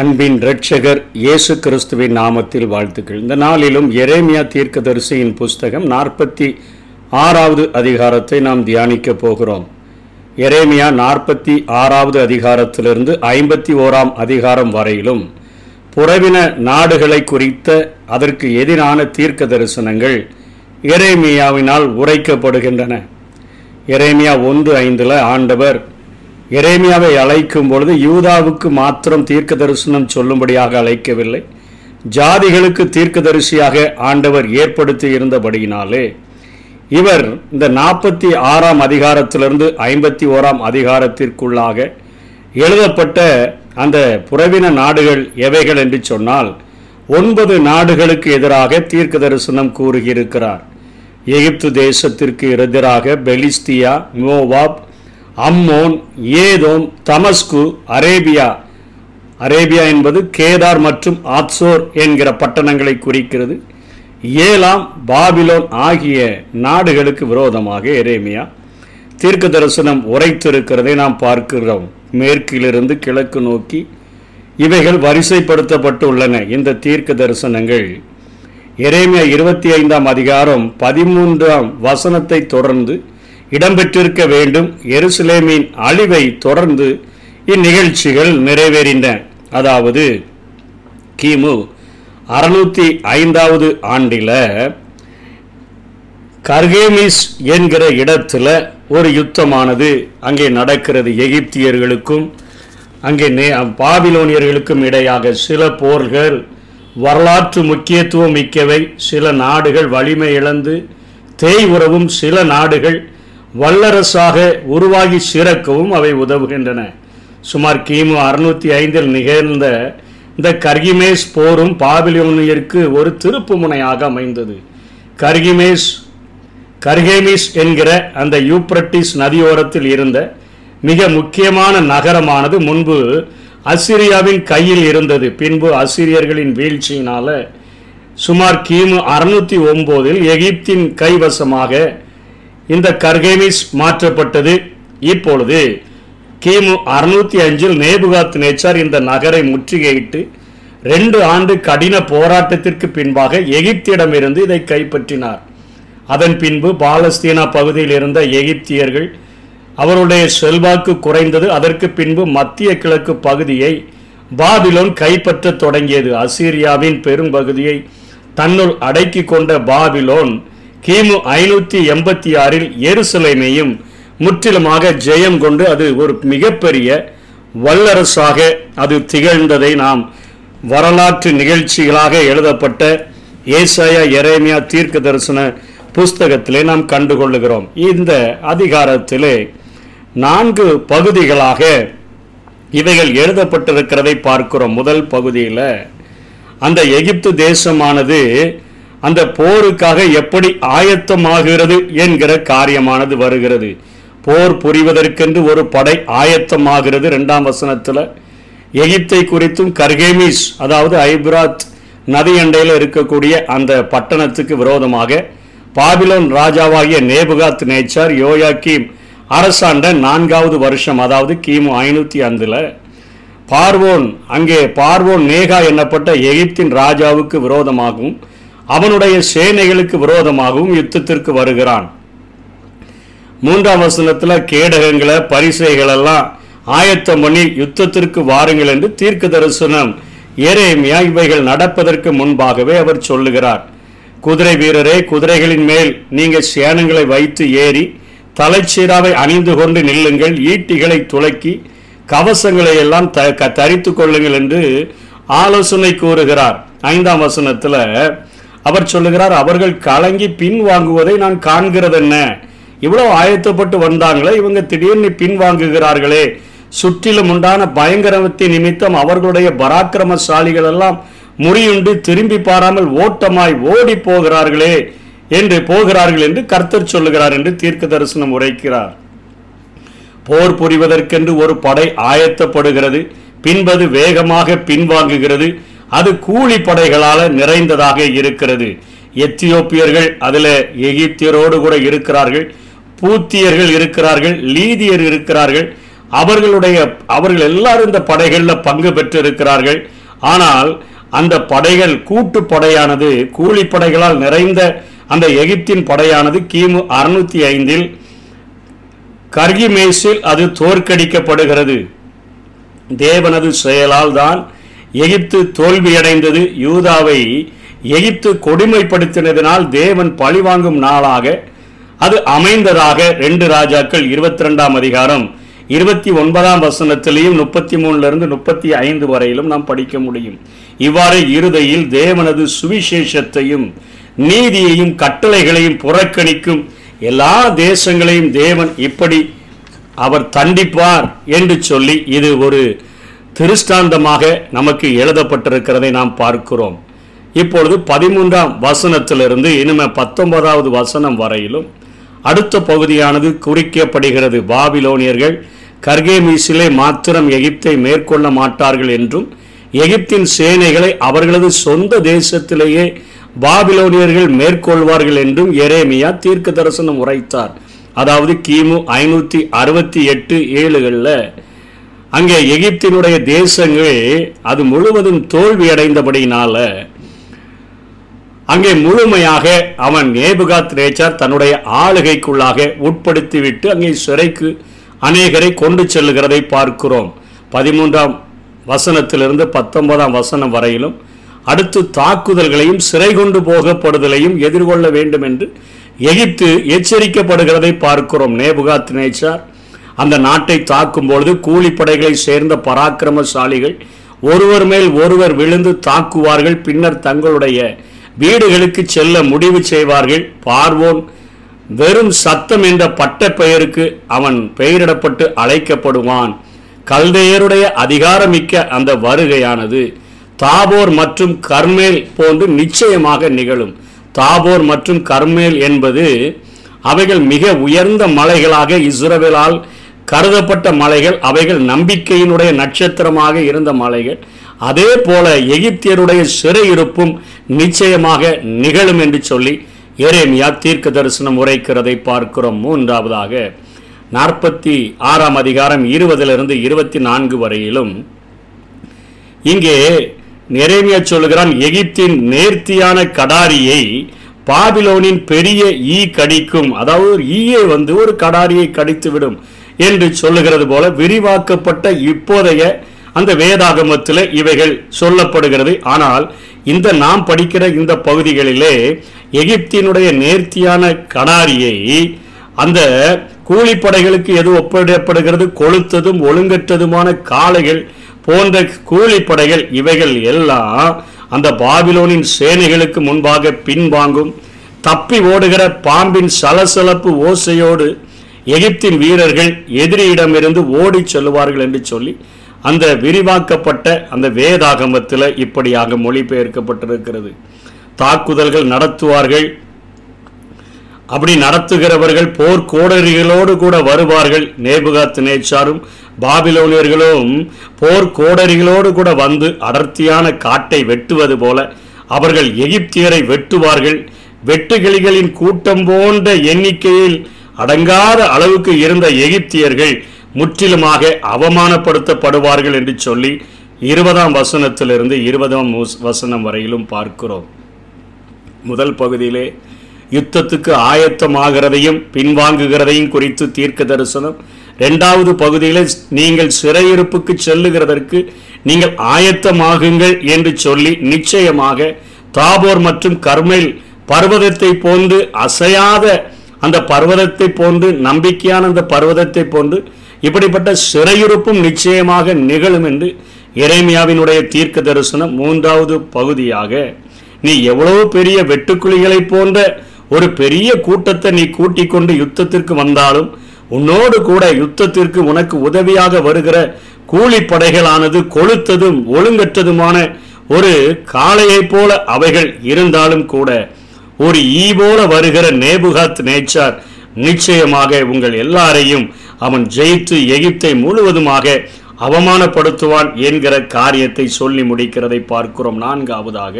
அன்பின் இரட்சகர் இயேசு கிறிஸ்துவின் நாமத்தில் வாழ்த்துக்கள். இந்த நாளிலும் எரேமியா தீர்க்கதரிசியின் புஸ்தகம் நாற்பத்தி ஆறாவது அதிகாரத்தை நாம் தியானிக்க போகிறோம். எரேமியா நாற்பத்தி ஆறாவது அதிகாரத்திலிருந்து ஐம்பத்தி ஓராம் அதிகாரம் வரையிலும் புறவின நாடுகளை குறித்த அதற்கு எதிரான தீர்க்க தரிசனங்கள் எரேமியாவினால் உரைக்கப்படுகின்றன. எரேமியா ஒன்று ஐந்தில் ஆண்டவர் எரேமியாவை அழைக்கும் பொழுது யூதாவுக்கு மாத்திரம் தீர்க்க தரிசனம் சொல்லும்படியாக அழைக்கவில்லை. ஜாதிகளுக்கு தீர்க்கதரிசியாக ஆண்டவர் ஏற்படுத்தி இருந்தபடியினாலே இவர் இந்த நாற்பத்தி ஆறாம் அதிகாரத்திலிருந்து ஐம்பத்தி ஓராம் அதிகாரத்திற்குள்ளாக எழுதப்பட்ட அந்த புறவின நாடுகள் எவைகள் என்று சொன்னால் ஒன்பது நாடுகளுக்கு எதிராக தீர்க்க தரிசனம் கூறுகியிருக்கிறார். எகிப்து தேசத்திற்கு எதிராக பெலிஸ்தியா மோவாப் அம்மோன் ஏதோம் தமஸ்கு அரேபியா. அரேபியா என்பது கேதார் மற்றும் ஆத்சோர் என்கிற பட்டணங்களை குறிக்கிறது. ஏலாம் பாபிலோன் ஆகிய நாடுகளுக்கு விரோதமாக எரேமியா. தீர்க்க தரிசனம் உரைத்திருக்கிறதை நாம் பார்க்கிறோம். மேற்கிலிருந்து கிழக்கு நோக்கி இவைகள் வரிசைப்படுத்தப்பட்டு உள்ளன இந்த தீர்க்க தரிசனங்கள் எரேமியா இருபத்தி ஐந்தாம் அதிகாரம் பதிமூன்றாம் வசனத்தை தொடர்ந்து இடம்பெற்றிருக்க வேண்டும். எருசலேமின் அழிவை தொடர்ந்து இந்நிகழ்ச்சிகள் நிறைவேறின. அதாவது கிமு அறுநூத்தி ஐந்தாவது ஆண்டில் கர்கேமிஸ் என்கிற இடத்துல ஒரு யுத்தமானது அங்கே நடக்கிறது. எகிப்தியர்களுக்கும் அங்கே நே பாபிலோனியர்களுக்கும் இடையாக சில போர்கள் வரலாற்று முக்கியத்துவம் மிக்கவை. சில நாடுகள் வலிமை இழந்து தேய் உறவும் சில நாடுகள் வல்லரசாக உருவாகி சிறக்கவும் அவை உதவுகின்றன. சுமார் கிமு அறுநூத்தி ஐந்தில் நிகழ்ந்த இந்த கர்கிமேஸ் போரும் பாபிலியோனியருக்கு ஒரு திருப்பு முனையாக அமைந்தது. கர்கிமேஸ் கர்கேமிஸ் என்கிற அந்த யூப்ரட்டிஸ் நதியோரத்தில் இருந்த மிக முக்கியமான நகரமானது முன்பு அசிரியாவின் கையில் இருந்தது. பின்பு அசிரியர்களின் வீழ்ச்சியினால சுமார் கிமு அறுநூத்தி ஒம்போதில் எகிப்தின் கைவசமாக இந்த கர்கேமிஸ் மாற்றப்பட்டது. இப்பொழுது கிமு அறுநூத்தி அஞ்சில் நேபுகாத் நேச்சார் இந்த நகரை முற்றுகையிட்டு ரெண்டு ஆண்டு கடின போராட்டத்திற்கு பின்பாக எகிப்திடமிருந்து இதை கைப்பற்றினார். அதன் பின்பு பாலஸ்தீனா பகுதியில் இருந்த எகிப்தியர்கள் அவருடைய செல்வாக்கு குறைந்தது. அதற்கு பின்பு மத்திய கிழக்கு பகுதியை பாபிலோன் கைப்பற்ற தொடங்கியது. அசீரியாவின் பெரும்பகுதியை தன்னுள் அடக்கி கொண்ட பாபிலோன் கிமு ஐநூற்றி எண்பத்தி ஆறில் எருசலேமையும் முற்றிலுமாக ஜெயம் கொண்டு அது ஒரு மிகப்பெரிய வல்லரசாக அது திகழ்ந்ததை நாம் வரலாற்று நிகழ்ச்சிகளாக எழுதப்பட்ட ஏசாயா எரேமியா தீர்க்க தரிசன புஸ்தகத்திலே நாம் கண்டுகொள்ளுகிறோம். இந்த அதிகாரத்திலே நான்கு பகுதிகளாக இவைகள் எழுதப்பட்டிருக்கிறதை பார்க்கிறோம். முதல் பகுதியில் அந்த எகிப்து தேசமானது அந்த போருக்காக எப்படி ஆயத்தமாகிறது என்கிற காரியமானது வருகிறது. போர் புரிவதற்கென்று ஒரு படை ஆயத்தமாகிறது ரெண்டாம் வசனத்தில். எகிப்தை குறித்தும் கர்கேமிஸ் அதாவது ஐப்ராத் நதி அண்டையில் இருக்கக்கூடிய அந்த பட்டணத்துக்கு விரோதமாக பாபிலோன் ராஜாவாகிய நேபுகாத் நேச்சார் யோயாக்கீம் அரசாண்ட நான்காவது வருஷம் அதாவது கிமு ஐநூற்றி அந்தில் பார்வோன் அங்கே பார்வோன் நேகா என்னப்பட்ட எகிப்தின் ராஜாவுக்கு விரோதமாகவும் அவனுடைய சேனைகளுக்கு விரோதமாகவும் யுத்தத்திற்கு வருகிறான். மூன்றாம் வசனத்தில் கேடகங்களை பரிசைகளெல்லாம் ஆயத்தம் பண்ணி யுத்தத்திற்கு வாருங்கள் என்று தீர்க்க தரிசனம் ஏரேமியா இவைகள் நடப்பதற்கு முன்பாகவே அவர் சொல்லுகிறார். குதிரை வீரரே குதிரைகளின் மேல் நீங்கள் சேனங்களை வைத்து ஏறி தலைச்சீராவை அணிந்து கொண்டு நில்லுங்கள் ஈட்டிகளை துளக்கி கவசங்களை எல்லாம் த க தரித்து கொள்ளுங்கள் என்று ஆலோசனை கூறுகிறார். ஐந்தாம் வசனத்தில் அவர் சொல்லுகிறார் அவர்கள் கலங்கி பின் வாங்குவதை நான் காண்கிறது என்ன இவ்வளவு ஆயத்தப்பட்டு வந்தாங்களே இவங்க திடீர்னு பின் வாங்குகிறார்களே. சுற்றிலும் உண்டான பயங்கரத்தின் நிமித்தம் அவர்களுடைய பராக்கிரமசாலிகள் எல்லாம் முறியுண்டு திரும்பி பாராமல் ஓட்டமாய் ஓடி போகிறார்களே என்று போகிறார்கள் என்று கர்த்தர் சொல்லுகிறார் என்று தீர்க்க தரிசனம் உரைக்கிறார். போர் புரிவதற்கென்று ஒரு படை ஆயத்தப்படுகிறது பின்பது வேகமாக பின்வாங்குகிறது அது கூலி படைகளால் நிறைந்ததாக இருக்கிறது. எத்தியோப்பியர்கள் அதில் எகிப்தியரோடு கூட இருக்கிறார்கள். பூத்தியர்கள் இருக்கிறார்கள். லீதியர் இருக்கிறார்கள். அவர்களுடைய அவர்கள் எல்லாரும் இந்த படைகளில் பங்கு பெற்றிருக்கிறார்கள். ஆனால் அந்த படைகள் கூட்டு படையானது கூலிப்படைகளால் நிறைந்த அந்த எகிப்தின் படையானது கிமு அறுநூத்தி ஐந்தில் கர்கிமேஸில் அது தோற்கடிக்கப்படுகிறது. தேவனது செயலால் தான் எகிப்து தோல்வியடைந்தது. யூதாவை எகிப்து கொடுமைப்படுத்தினதினால் தேவன் பழிவாங்கும் நாளாக அது அமைந்ததாக ரெண்டு ராஜாக்கள் இருபத்தி ரெண்டாம் அதிகாரம் இருபத்தி ஒன்பதாம் வசனத்திலையும் முப்பத்தி மூணுல இருந்து முப்பத்தி ஐந்து வரையிலும் நாம் படிக்க முடியும். இவ்வாறு இருதையில் தேவனது சுவிசேஷத்தையும் நீதியையும் கட்டளைகளையும் புறக்கணிக்கும் எல்லா தேசங்களையும் தேவன் இப்படி அவர் தண்டிப்பார் என்று சொல்லி இது ஒரு திருஷ்டாந்தமாக நமக்கு எழுதப்பட்டிருக்கிறதை நாம் பார்க்கிறோம். இப்பொழுது பதிமூன்றாம் வசனத்திலிருந்து இனிமே பத்தொன்பதாவது வசனம் வரையிலும் அடுத்த பகுதியானது குறிக்கப்படுகிறது. பாபிலோனியர்கள் கர்கேமீசிலே மாத்திரம் எகிப்தை மேற்கொள்ள மாட்டார்கள் என்றும் எகிப்தின் சேனைகளை அவர்களது சொந்த தேசத்திலேயே பாபிலோனியர்கள் மேற்கொள்வார்கள் என்றும் எரேமியா தீர்க்க தரிசனம் உரைத்தார். அதாவது கிமு ஐநூற்றி அறுபத்தி எட்டு ஏழுகளில் அங்கே எகிப்தினுடைய தேசங்கள் அது முழுவதும் தோல்வி அடைந்தபடியினால அங்கே முழுமையாக அவன் நேபுகாத் ரேச்சார் தன்னுடைய ஆளுகைக்குள்ளாக உட்படுத்திவிட்டு அங்கே சிறைக்கு அநேகரை கொண்டு செல்லுகிறதை பார்க்கிறோம். பதிமூன்றாம் வசனத்திலிருந்து பத்தொன்பதாம் வசனம் வரையிலும் அடுத்து தாக்குதல்களையும் சிறை கொண்டு போகப்படுதலையும் எதிர்கொள்ள வேண்டும் என்று எகிப்து எச்சரிக்கப்படுகிறதை பார்க்கிறோம். நேபுகாத் நேச்சார் அந்த நாட்டை தாக்கும் பொழுது கூலிப்படைகளை சேர்ந்த பராக்கிரமசாலிகள் ஒருவர் மேல் ஒருவர் விழுந்து தாக்குவார்கள். பின்னர் தங்களுடைய வீடுகளுக்கு செல்ல முடிவு செய்வார்கள். பார்வோன் வெறும் சத்தம் என்ற பட்ட பெயருக்கு அவன் பெயரிடப்பட்டு அழைக்கப்படுவான். கல்தையருடைய அதிகாரமிக்க அந்த வருகையானது தாபோர் மற்றும் கர்மேல் போன்று நிச்சயமாக நிகழும். தாபோர் மற்றும் கர்மேல் என்பது அவைகள் மிக உயர்ந்த மலைகளாக இஸ்ரவேலால் கருதப்பட்ட மலைகள் அவைகள் நம்பிக்கையினுடைய நட்சத்திரமாக இருந்த மலைகள். அதே போல எகிப்தியருடைய சிறையிருப்பும் நிச்சயமாக நிகழும் என்று சொல்லி எரேமியா தீர்க்க தரிசனம் உரைக்கிறதை பார்க்கிறோம். மூன்றாவதாக நாற்பத்தி ஆறாம் அதிகாரம் இருபதிலிருந்து இருபத்தி நான்கு வரையிலும் இங்கே நெரேமியா சொல்லுகிறான் எகிப்தின் நேர்த்தியான கடாரியை பாபிலோனின் பெரிய ஈ கடிக்கும். அதாவது ஈயை வந்து ஒரு கடாரியை கடித்து விடும் என்று சொல்லுகிறது போல விரிவாக்கப்பட்ட இப்போதைய அந்த வேதாகமத்தில் இவைகள் சொல்லப்படுகிறது. ஆனால் இந்த நாம் படிக்கிற இந்த பகுதிகளிலே எகிப்தினுடைய நேர்த்தியான கடாரியை அந்த கூலிப்படைகளுக்கு எது ஒப்பிடப்படுகிறது கொளுத்ததும் ஒழுங்கற்றதுமான காளைகள் போன்ற கூலிப்படைகள் இவைகள் எல்லாம் அந்த பாபிலோனின் சேனைகளுக்கு முன்பாக பின்வாங்கும். தப்பி ஓடுகிற பாம்பின் சலசலப்பு ஓசையோடு எகிப்தின் வீரர்கள் எதிரியிடமிருந்து ஓடி செல்லுவார்கள் என்று சொல்லி அந்த விரிவாக்கப்பட்ட அந்த வேதாகமத்தில் இப்படியாக மொழிபெயர்க்கப்பட்டிருக்கிறது. தாக்குதல்கள் நடத்துவார்கள். அப்படி நடத்துகிறவர்கள் போர்க்கோடரிகளோடு கூட வருவார்கள். நேபுகாத் நேச்சாரும் பாபிலோனியர்களும் போர்க்கோடரிகளோடு கூட வந்து அடர்த்தியான காட்டை வெட்டுவது போல அவர்கள் எகிப்தியரை வெட்டுவார்கள். வெட்டுகிளிகளின் கூட்டம் போன்ற எண்ணிக்கையில் அடங்காத அளவுக்கு இருந்த எகிப்தியர்கள் முற்றிலுமாக அவமானப்படுத்தப்படுவார்கள் என்று சொல்லி இருபதாம் வசனத்திலிருந்து இருபதாம் வசனம் வரையிலும் பார்க்கிறோம். முதல் பகுதியிலே யுத்தத்துக்கு ஆயத்தமாகிறதையும் பின்வாங்குகிறதையும் குறித்து தீர்க்க தரிசனம். இரண்டாவது பகுதியில் நீங்கள் சிறையிருப்புக்கு செல்லுகிறதற்கு நீங்கள் ஆயத்தமாகுங்கள் என்று சொல்லி நிச்சயமாக தாபோர் மற்றும் கர்மேல் பர்வதத்தை போன்று அசையாத அந்த பர்வதத்தை போன்று நம்பிக்கையான அந்த பர்வதத்தை போன்று இப்படிப்பட்ட சிறையிருப்பும் நிச்சயமாக நிகழும் என்று இறைமையாவினுடைய தீர்க்க தரிசனம் மூன்றாவது பகுதியாக நீ எவ்வளவு பெரிய வெட்டுக்குழிகளைப் போன்ற ஒரு பெரிய கூட்டத்தை நீ கூட்டிக் கொண்டு யுத்தத்திற்கு வந்தாலும் உன்னோடு கூட யுத்தத்திற்கு உனக்கு உதவியாக வருகிற கூலிப்படைகளானது கொளுத்ததும் ஒழுங்கற்றதுமான ஒரு காளையைப் போல அவைகள் இருந்தாலும் கூட ஒரு ஈ போல வருகிற நேபுகாத் நேச்சார் நிச்சயமாக உங்கள் எல்லாரையும் அவன் ஜெயித்து எகிப்தை முழுவதுமாக அவமானப்படுத்துவான் என்கிற காரியத்தை சொல்லி முடிக்கிறதை பார்க்கிறோம். நான்காவதாக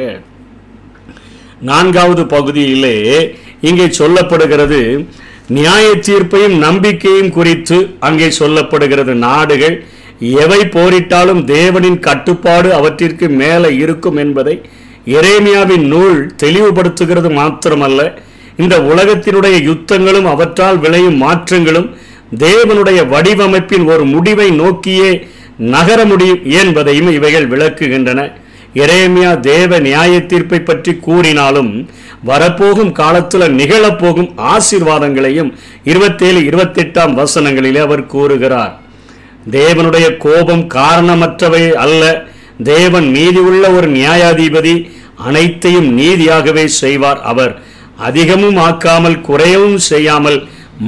நான்காவது பகுதியிலே இங்கே சொல்லப்படுகிறது நியாய தீர்ப்பையும் நம்பிக்கையும் குறித்து அங்கே சொல்லப்படுகிறது. நாடுகள் எவை போரிட்டாலும் தேவனின் கட்டுப்பாடு அவற்றிற்கு மேலே இருக்கும் என்பதை எரேமியாவின் நூல் தெளிவுபடுத்துகிறது மாத்திரமல்ல. இந்த உலகத்தினுடைய யுத்தங்களும் அவற்றால் விளையும் மாற்றங்களும் தேவனுடைய வடிவமைப்பின் ஒரு முடிவை நோக்கியே நகர முடியும் என்பதையும் இவைகள் விளக்குகின்றன. எரேமியா தேவ நியாய தீர்ப்பை பற்றி கூறினாலும் வரப்போகும் காலத்தில் நிகழப்போகும் ஆசீர்வாதங்களையும் இருபத்தேழு இருபத்தெட்டாம் வசனங்களிலே அவர் கூறுகிறார். தேவனுடைய கோபம் காரணமற்றவை அல்ல. தேவன் நீதியுள்ள ஒரு நியாயாதிபதி அனைத்தையும் நீதியாகவே செய்வார் அவர். அதிகமும் ஆக்காமல் குறையவும் செய்யாமல்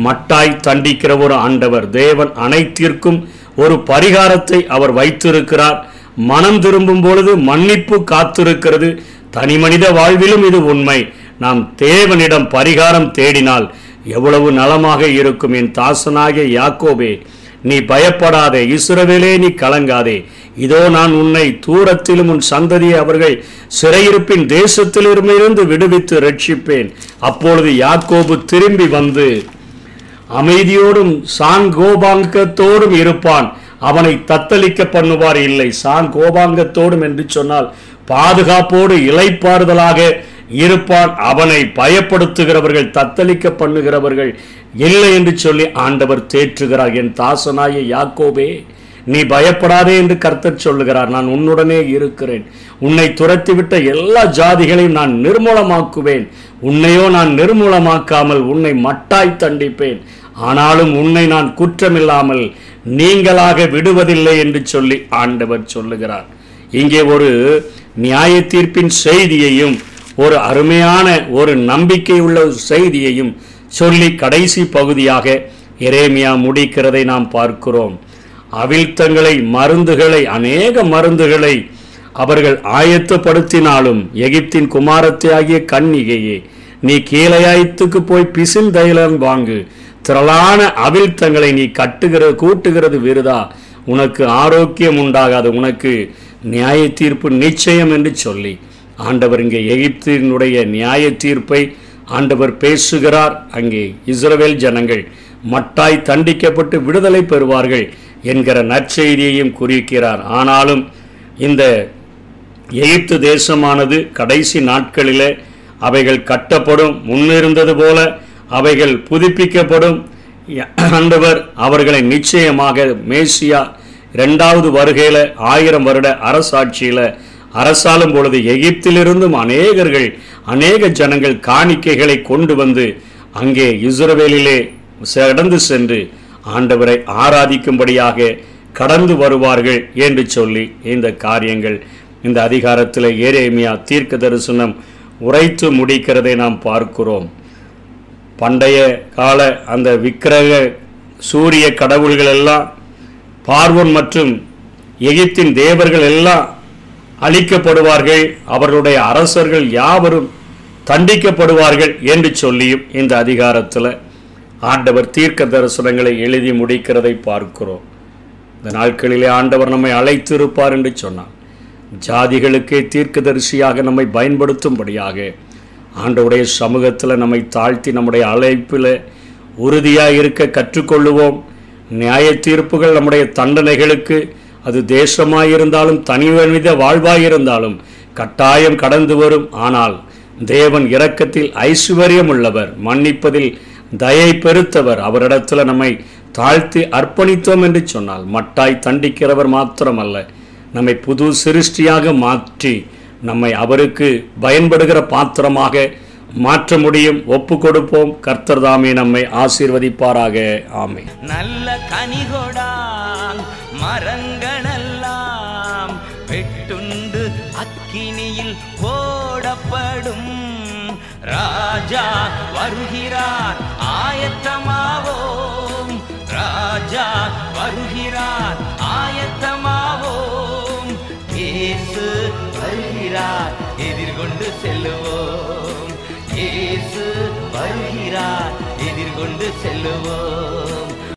மட்டாய் தண்டிக்கிற ஒரு ஆண்டவர். தேவன் அனைத்திற்கும் ஒரு பரிகாரத்தை அவர் வைத்திருக்கிறார். மனம் திரும்பும் பொழுது மன்னிப்பு காத்திருக்கிறது. தனி மனித வாழ்விலும் இது உண்மை. நாம் தேவனிடம் பரிகாரம் தேடினால் எவ்வளவு நலமாக இருக்கும் என் தாசனாகிய யாக்கோபே. நீ பயப்படாதே இஸ்ரவேலே நீ கலங்காதே. இதோ நான் உன்னை தூரத்திலும் உன் சந்ததியை அவர்கள் சிறையிருப்பின் தேசத்திலிருமிருந்து விடுவித்து ரட்சிப்பேன் அப்பொழுது யாக்கோபு திரும்பி வந்து அமைதியோடும் சான் கோபாங்கத்தோடும் இருப்பான். அவனை தத்தளிக்க பண்ணுவார் இல்லை சான் கோபாங்கத்தோடும் என்று சொன்னால் பாதுகாப்போடு இலைப்பாறுதலாக இருப்பான் அவனை பயப்படுத்துகிறவர்கள் தத்தளிக்க பண்ணுகிறவர்கள் இல்லை என்று சொல்லி ஆண்டவர் தேற்றுகிறார். என் தாசனாய யாக்கோபே நீ பயப்படாதே என்று கர்த்தர் சொல்லுகிறார். நான் உன்னுடனே இருக்கிறேன். உன்னை துரத்திவிட்ட எல்லா ஜாதிகளையும் நான் நிர்மூலமாக்குவேன். உன்னையோ நான் நிர்மூலமாக்காமல் உன்னை மட்டாய் தண்டிப்பேன். ஆனாலும் உன்னை நான் குற்றமில்லாமல் நீங்களாக விடுவதில்லை என்று சொல்லி ஆண்டவர் சொல்லுகிறார். இங்கே ஒரு நியாய தீர்ப்பின் செய்தியையும் ஒரு அருமையான ஒரு நம்பிக்கை உள்ள ஒரு செய்தியையும் சொல்லி கடைசி பகுதியாக எரேமியா முடிக்கிறதை நாம் பார்க்கிறோம். அவிழ்த்தங்களை மருந்துகளை அநேக மருந்துகளை அவர்கள் ஆயத்தப்படுத்தினாலும் எகிப்தின் குமாரத்தை ஆகிய கன்னிகையே நீ கீழையாயத்துக்கு போய் பிசின் தைலம் வாங்கு. திரளான அவிழ்த்தங்களை நீ கட்டுகிறது கூட்டுகிறது விருதா? உனக்கு ஆரோக்கியம் உண்டாகாது. உனக்கு நியாய தீர்ப்பு நிச்சயம் என்று சொல்லி ஆண்டவர் இங்கே எகிப்தினுடைய நியாய தீர்ப்பை ஆண்டவர் பேசுகிறார். அங்கே இஸ்ரவேல் ஜனங்கள் மட்டாய் தண்டிக்கப்பட்டு விடுதலை பெறுவார்கள் என்கிற நற்செய்தியையும் குறிக்கிறார் ஆனாலும் இந்த எகிப்து தேசமானது கடைசி நாட்களிலே அவைகள் கட்டப்படும் முன்னிருந்தது போல அவைகள் புதுப்பிக்கப்படும். ஆண்டவர் அவர்களை நிச்சயமாக மேசியா ரெண்டாவது வருகையில் ஆயிரம் வருட அரசாட்சியில் அரசாளும் பொழுது எகிப்திலிருந்தும் அநேகர்கள் அநேக ஜனங்கள் காணிக்கைகளை கொண்டு வந்து அங்கே இஸ்ரவேலிலே கடந்து சென்று ஆண்டவரை ஆராதிக்கும்படியாக கடந்து வருவார்கள் என்று சொல்லி இந்த காரியங்கள் இந்த அதிகாரத்தில் ஏரேமியா தீர்க்க தரிசனம் உரைத்து முடிக்கிறதை நாம் பார்க்கிறோம். பண்டைய கால அந்த விக்கிரக சூரிய கடவுள்கள் எல்லாம் பார்வன் மற்றும் எகிப்தின் தேவர்கள் எல்லாம் அழிக்கப்படுவார்கள். அவர்களுடைய அரசர்கள் யாவரும் தண்டிக்கப்படுவார்கள் என்று சொல்லியும் இந்த அதிகாரத்தில் ஆண்டவர் தீர்க்க தரிசனங்களை எழுதி முடிக்கிறதை பார்க்கிறோம். இந்த நாட்களிலே ஆண்டவர் நம்மை அழைத்திருப்பார் என்று சொன்னார். ஜாதிகளுக்கே தீர்க்கதரிசியாக நம்மை பயன்படுத்தும்படியாக ஆண்டவுடைய சமூகத்தில் நம்மை தாழ்த்தி நம்முடைய அழைப்பில் உறுதியாக இருக்க கற்றுக்கொள்ளுவோம். நியாய தீர்ப்புகள் நம்முடைய தண்டனைகளுக்கு அது தேசமாயிருந்தாலும் தனி மனித வாழ்வாயிருந்தாலும் கட்டாயம் கடந்து வரும். ஆனால் தேவன் இரக்கத்தில் ஐஸ்வர்யம் உள்ளவர் மன்னிப்பதில் தயை பெருத்தவர். அவரிடத்தில் நம்மை தாழ்த்தி அர்ப்பணித்தோம் என்று சொன்னால் மட்டாய் தண்டிக்கிறவர் மாத்திரமல்ல. நம்மை புது சிருஷ்டியாக மாற்றி நம்மை அவருக்கு பயன்படுகிற பாத்திரமாக மாற்ற முடியும். ஒப்பு கொடுப்போம். கர்த்தர் தாமே நம்மை ஆசீர்வதிப்பாராக. ஆமை நல்ல கனிகொடாங் போடப்படும் ராஜா வருகிறார் ஆயத்தமாவோம். ராஜா வருகிறார் ஆயத்தமாவோம். இயேசு வருகிறார் எதிர்கொண்டு செல்லுவோம். இயேசு வருகிறார் எதிர்கொண்டு செல்லுவோம்.